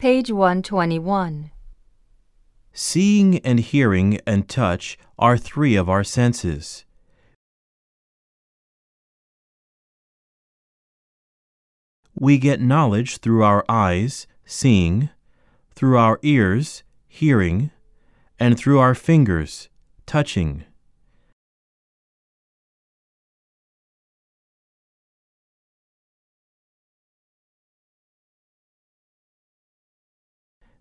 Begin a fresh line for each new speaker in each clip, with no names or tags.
Page 121.
Seeing and hearing and touch are three of our senses. We get knowledge through our eyes, seeing, through our ears, hearing, and through our fingers, touching.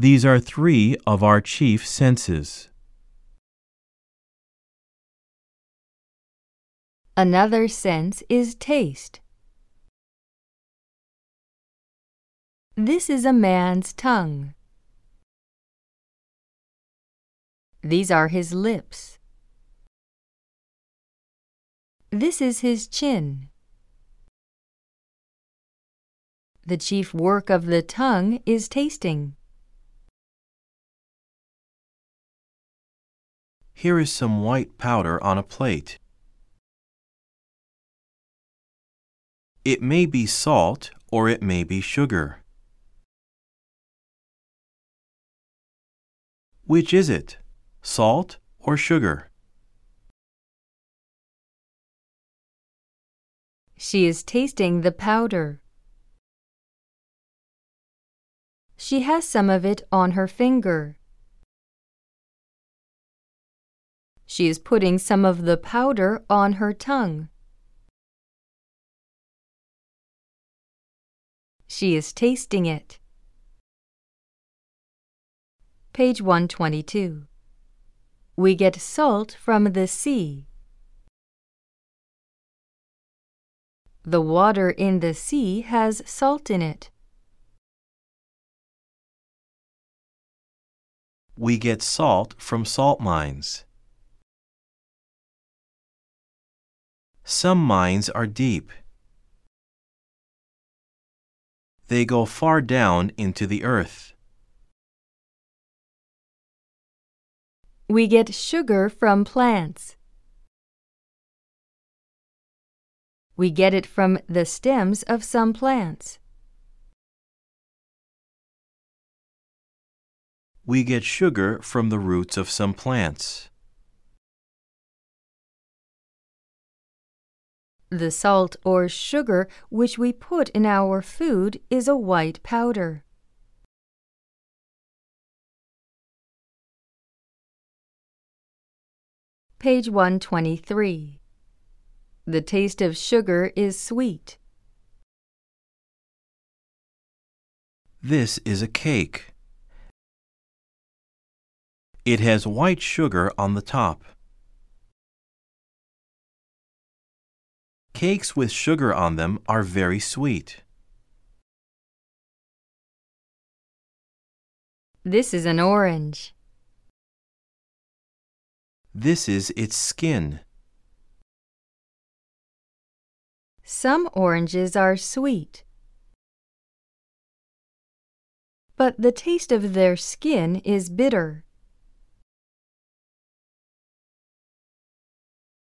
These are three of our chief senses.
Another sense is taste. This is a man's tongue. These are his lips. This is his chin. The chief work of the tongue is tasting.
Here is some white powder on a plate. It may be salt or it may be sugar. Which is it, salt or sugar?
She is tasting the powder. She has some of it on her finger. She is putting some of the powder on her tongue. She is tasting it. Page 122. We get salt from the sea. The water in the sea has salt in it.
We get salt from salt mines. Some mines are deep. They go far down into the earth.
We get sugar from plants. We get it from the stems of some plants.
We get sugar from the roots of some plants.
The salt or sugar which we put in our food is a white powder. Page 123. The taste of sugar is sweet.
This is a cake. It has white sugar on the top. Cakes with sugar on them are very sweet.
This is an orange.
This is its skin.
Some oranges are sweet. But the taste of their skin is bitter.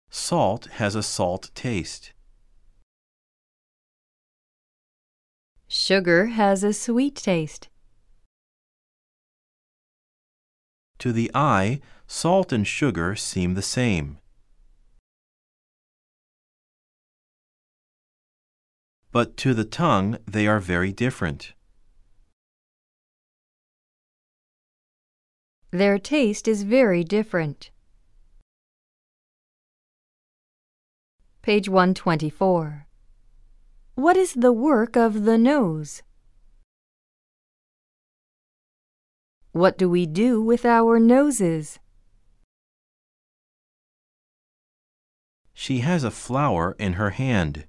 Salt has a salt taste.
Sugar has a sweet taste.
To the eye, salt and sugar seem the same. But to the tongue, they are very different.
Their taste is very different. Page 124. What is the work of the nose? What do we do with our noses?
She has a flower in her hand.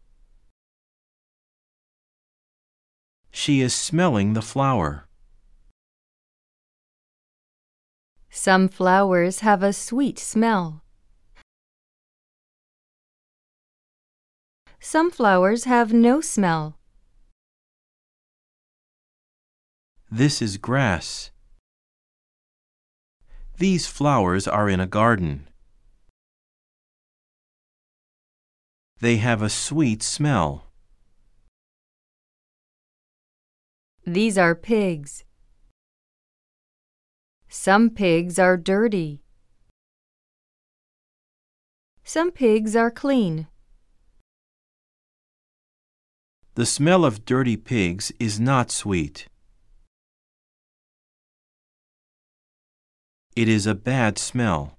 She is smelling the flower.
Some flowers have a sweet smell. Some flowers have no smell.
This is grass. These flowers are in a garden. They have a sweet smell.
These are pigs. Some pigs are dirty. Some pigs are clean.
The smell of dirty pigs is not sweet. It is a bad smell.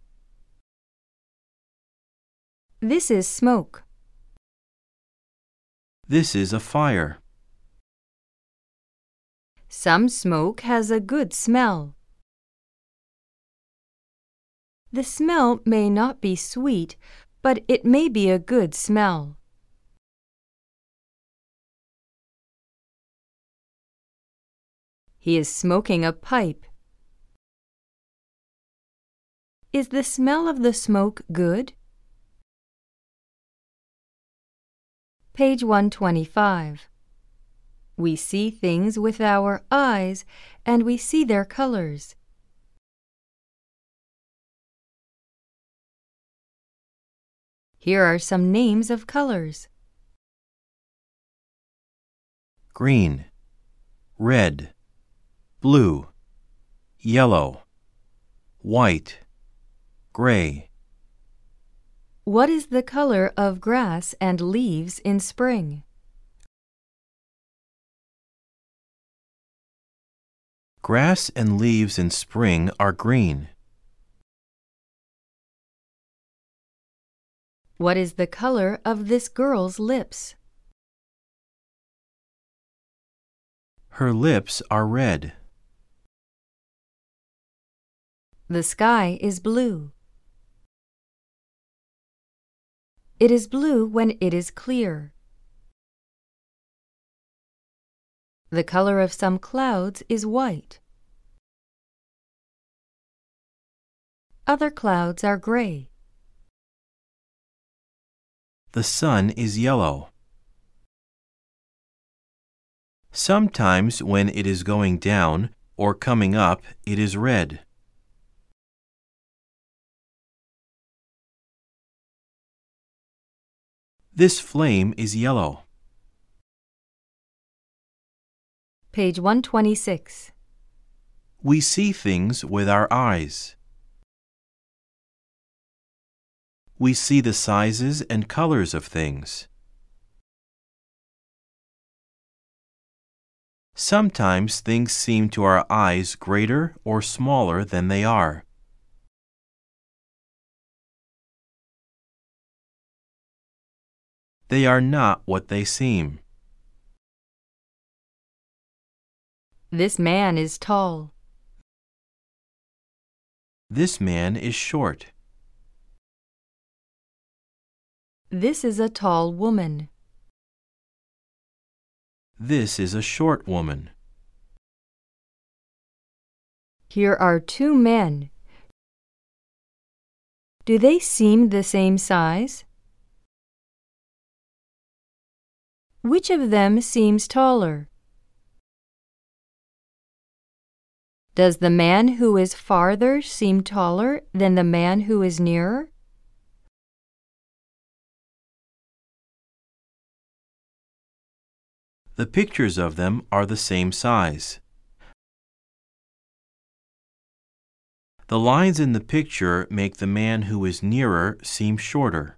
This is smoke.
This is a fire.
Some smoke has a good smell. The smell may not be sweet, but it may be a good smell. He is smoking a pipe. Is the smell of the smoke good? Page 125. We see things with our eyes and we see their colors. Here are some names of colors
Green, red, blue, yellow, white, gray.
What is the color of grass and leaves in spring?
Grass and leaves in spring are green.
What is the color of this girl's lips?
Her lips are red.
The sky is blue. It is blue when it is clear. The color of some clouds is white. Other clouds are gray.
The sun is yellow. Sometimes when it is going down or coming up, it is red. This flame is yellow.
Page 126.
We see things with our eyes. We see the sizes and colors of things. Sometimes things seem to our eyes greater or smaller than they are. They are not what they seem.
This man is tall.
This man is short.
This is a tall woman.
This is a short woman.
Here are two men. Do they seem the same size? Which of them seems taller? Does the man who is farther seem taller than the man who is nearer?
The pictures of them are the same size. The lines in the picture make the man who is nearer seem shorter.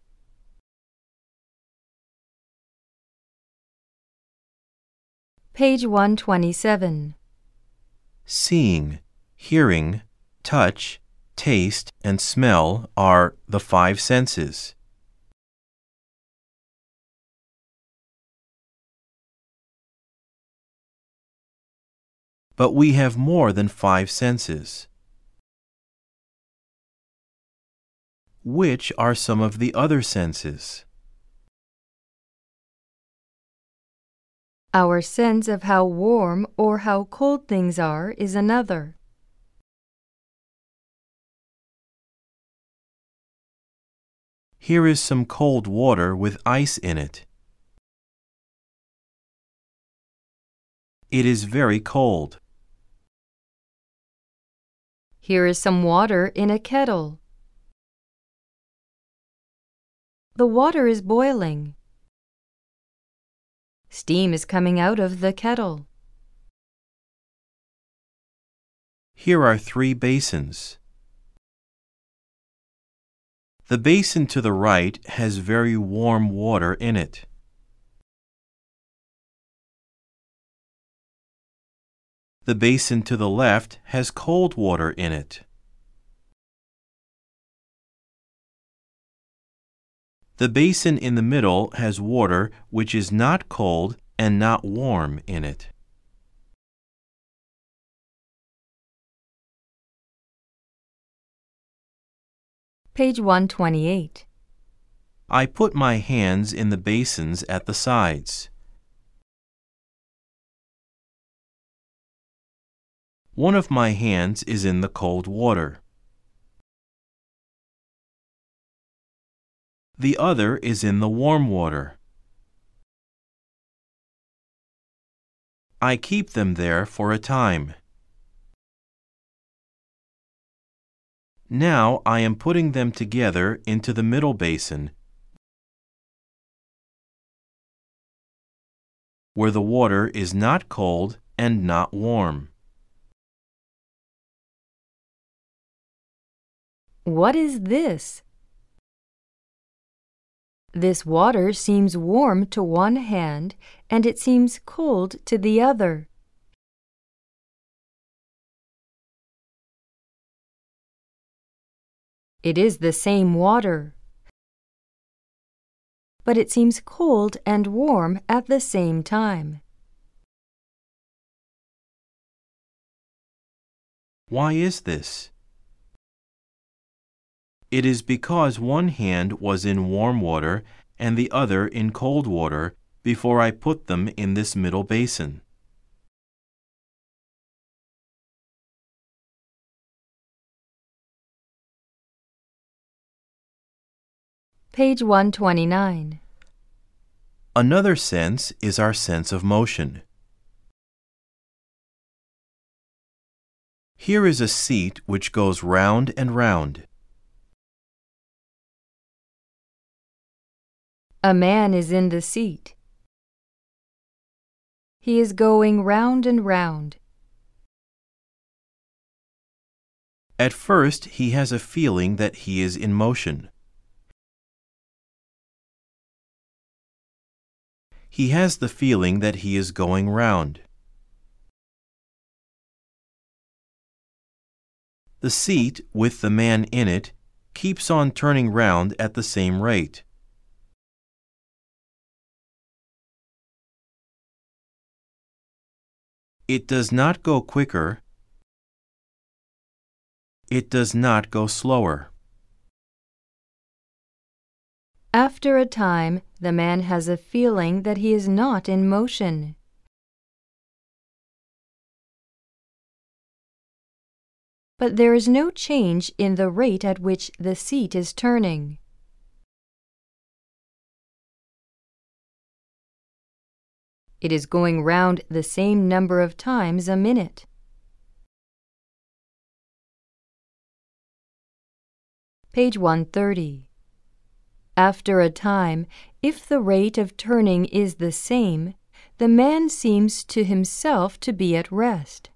Page 127.
Seeing, hearing, touch, taste, and smell are the five senses. But we have more than five senses. Which are some of the other senses?
Our sense of how warm or how cold things are is another.
Here is some cold water with ice in it. It is very cold.
Here is some water in a kettle. The water is boiling. Steam is coming out of the kettle.
Here are three basins. The basin to the right has very warm water in it. The basin to the left has cold water in it. The basin in the middle has water which is not cold and not warm in it.
Page 128.
I put my hands in the basins at the sides. One of my hands is in the cold water. The other is in the warm water. I keep them there for a time. Now I am putting them together into the middle basin where the water is not cold and not warm.
What is this? This water seems warm to one hand and it seems cold to the other. It is the same water, but it seems cold and warm at the same time.
Why is this? It is because one hand was in warm water and the other in cold water before I put them in this middle basin.
Page 129.
Another sense is our sense of motion. Here is a seat which goes round and round.
A man is in the seat. He is going round and round.
At first, he has a feeling that he is in motion. He has the feeling that he is going round. The seat, with the man in it, keeps on turning round at the same rate. It does not go quicker. It does not go slower.
After a time, the man has a feeling that he is not in motion. But there is no change in the rate at which the seat is turning. It is going round the same number of times a minute. Page 130. After a time, if the rate of turning is the same, the man seems to himself to be at rest.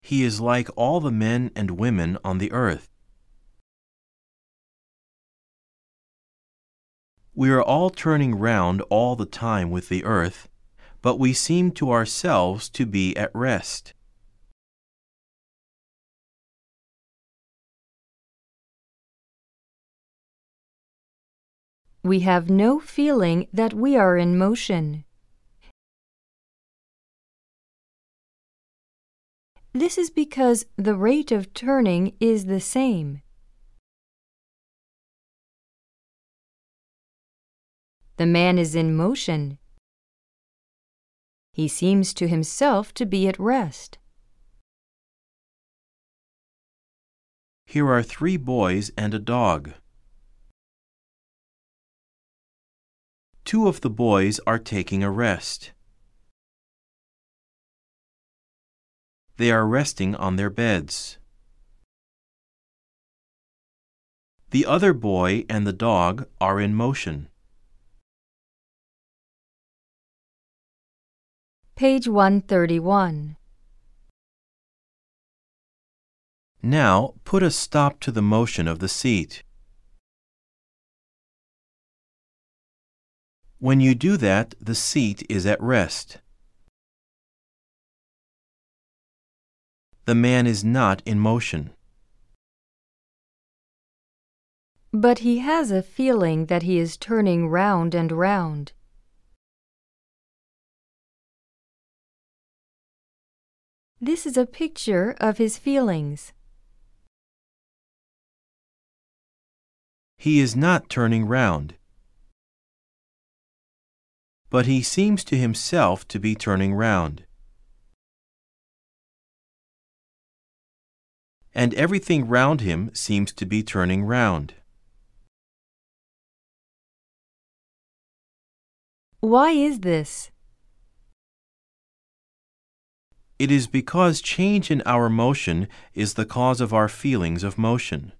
He is like all the men and women on the earth. We are all turning round all the time with the earth, but we seem to ourselves to be at rest.
We have no feeling that we are in motion. This is because the rate of turning is the same. The man is in motion. He seems to himself to be at rest.
Here are three boys and a dog. Two of the boys are taking a rest. They are resting on their beds. The other boy and the dog are in motion.
Page 131.
Now put a stop to the motion of the seat. When you do that, the seat is at rest. The man is not in motion.
But he has a feeling that he is turning round and round. This is a picture of his feelings.
He is not turning round. But he seems to himself to be turning round. And everything round him seems to be turning round.
Why is this?
It is because change in our motion is the cause of our feelings of motion.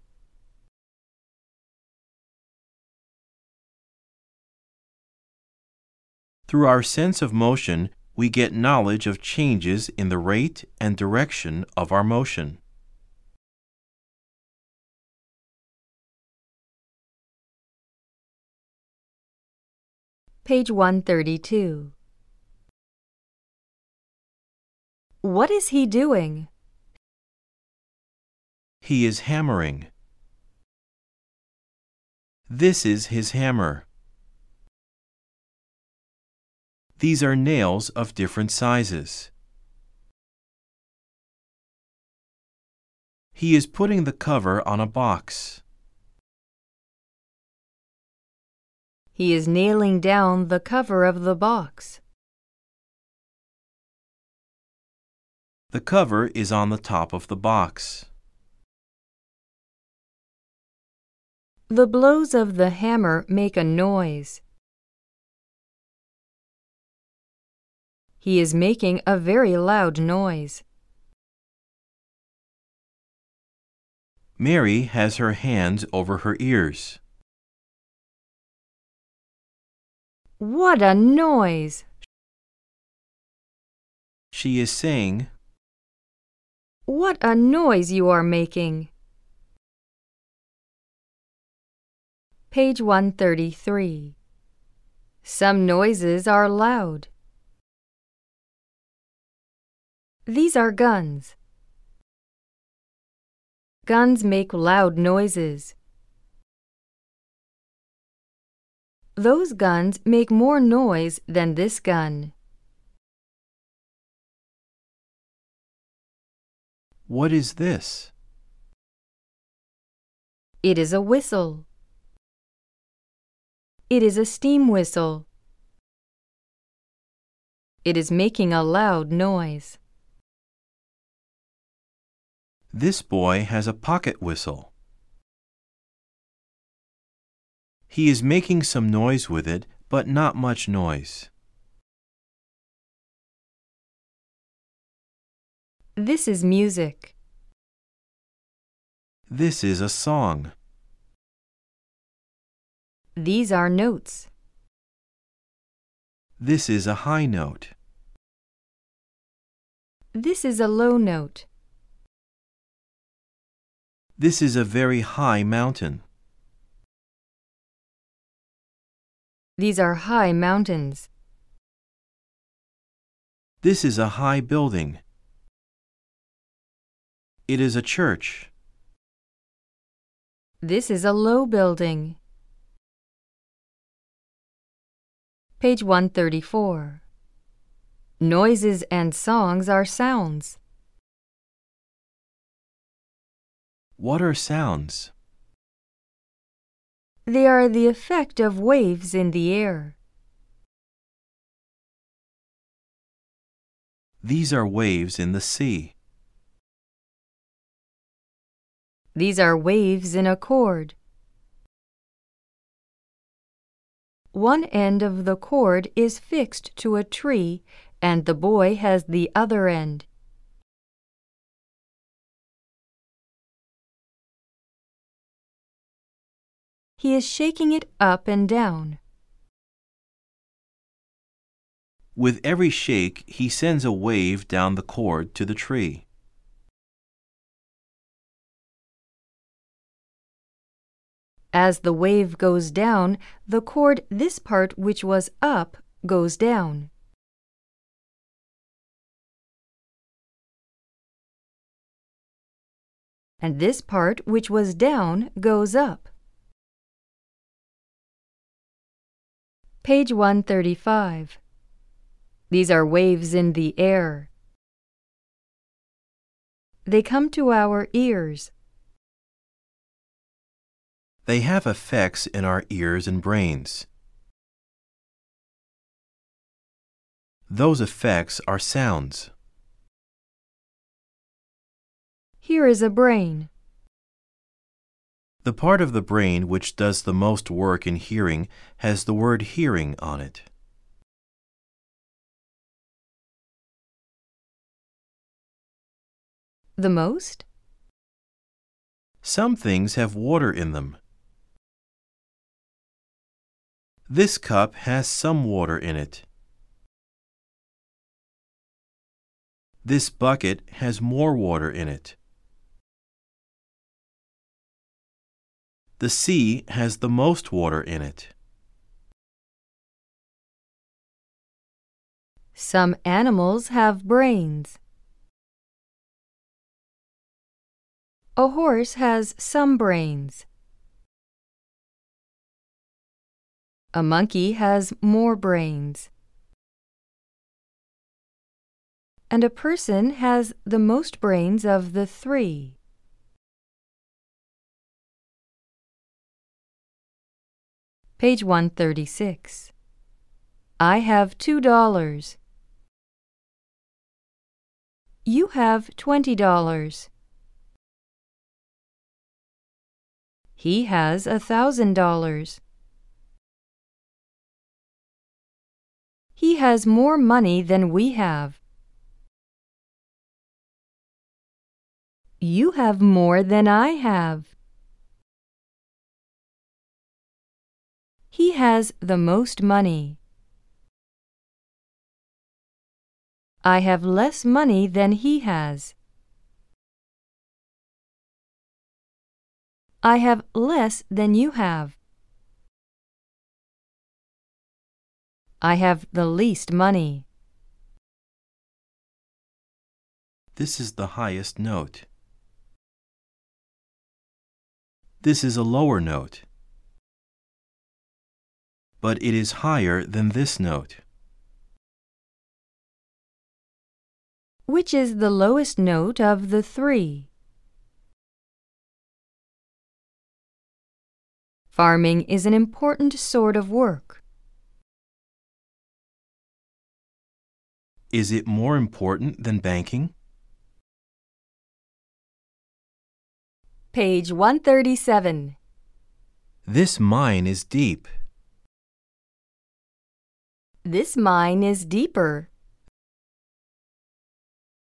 Through our sense of motion, we get knowledge of changes in the rate and direction of our motion.
Page 132. What is he doing?
He is hammering. This is his hammer. These are nails of different sizes. He is putting the cover on a box.
He is nailing down the cover of the box.
The cover is on the top of the box.
The blows of the hammer make a noise. He is making a very loud noise.
Mary has her hands over her ears.
What a noise!
She is saying,
What a noise you are making! Page 133. Some noises are loud. These are guns. Guns make loud noises. Those guns make more noise than this gun.
What is this?
It is a whistle. It is a steam whistle. It is making a loud noise.
This boy has a pocket whistle. He is making some noise with it, but not much noise.
This is music.
This is a song.
These are notes.
This is a high note.
This is a low note.
This is a very high mountain.
These are high mountains.
This is a high building. It is a church.
This is a low building. Page 134. Noises and songs are sounds.
What are sounds?
They are the effect of waves in the air.
These are waves in the sea.
These are waves in a cord. One end of the cord is fixed to a tree and the boy has the other end. He is shaking it up and down.
With every shake, he sends a wave down the cord to the tree.
As the wave goes down, the cord, this part which was up, goes down. And this part which was down goes up. Page 135. These are waves in the air. They come to our ears.
They have effects in our ears and brains. Those effects are sounds.
Here is a brain.
The part of the brain which does the most work in hearing has the word hearing on it.
The most?
Some things have water in them. This cup has some water in it. This bucket has more water in it. The sea has the most water in it.
Some animals have brains. A horse has some brains. A monkey has more brains. And a person has the most brains of the three. Page 136. I have two dollars. You have twenty dollars. He has a thousand dollars. He has more money than we have. You have more than I have. He has the most money. I have less money than he has. I have less than you have. I have the least money.
This is the highest note. This is a lower note. But it is higher than this note.
Which is the lowest note of the three? Farming is an important sort of work.
Is it more important than banking?
Page 137.
This mine is deep.
This mine is deeper.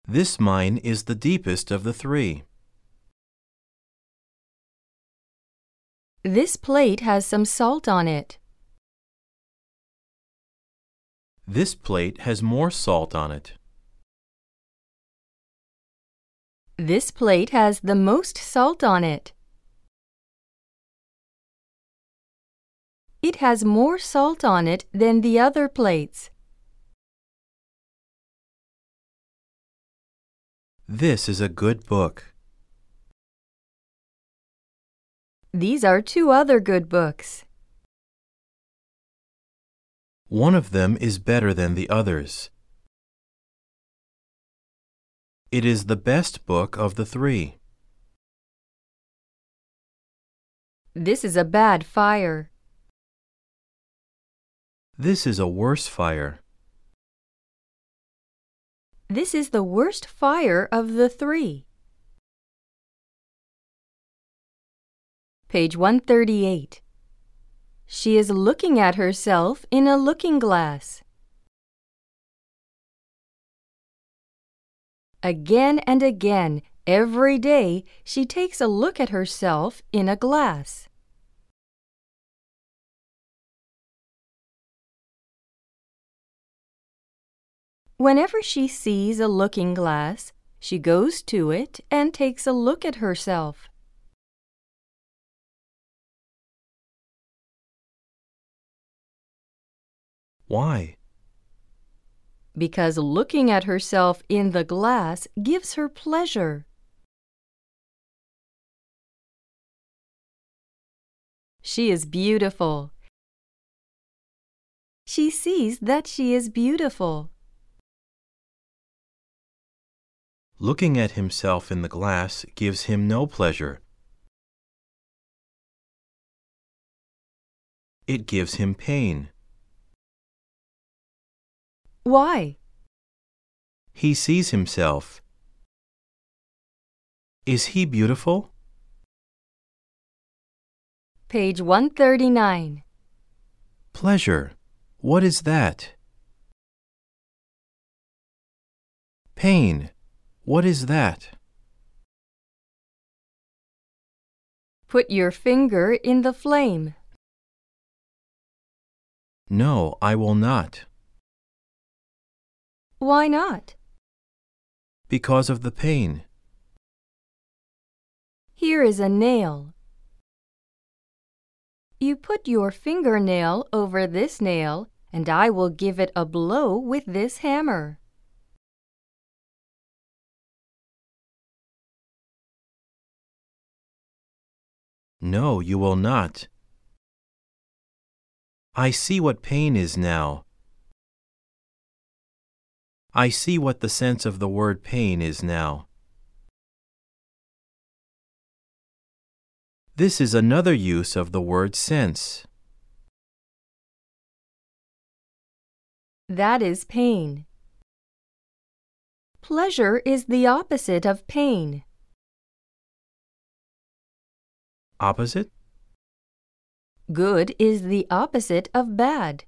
This mine is the deepest of the three.
This plate has some salt on it.
This plate has more salt on it.
This plate has the most salt on it. It has more salt on it than the other plates.
This is a good book.
These are two other good books.
One of them is better than the others. It is the best book of the three.
This is a bad fire.
This is a worse fire.
This is the worst fire of the three. Page 138. She is looking at herself in a looking glass. Again and again, every day, she takes a look at herself in a glass. Whenever she sees a looking glass, she goes to it and takes a look at herself.
Why?
Because looking at herself in the glass gives her pleasure. She is beautiful. She sees that she is beautiful.
Looking at himself in the glass gives him no pleasure. It gives him pain.
Why?
He sees himself. Is he beautiful?
Page 139.
Pleasure. What is that? Pain. What is that?
Put your finger in the flame.
No, I will not.
Why not?
Because of the pain.
Here is a nail. You put your fingernail over this nail, and I will give it a blow with this hammer.
No, you will not. I see what pain is now. I see what the sense of the word pain is now. This is another use of the word sense.
That is pain. Pleasure is the opposite of pain.
Opposite?
Good is the opposite of bad.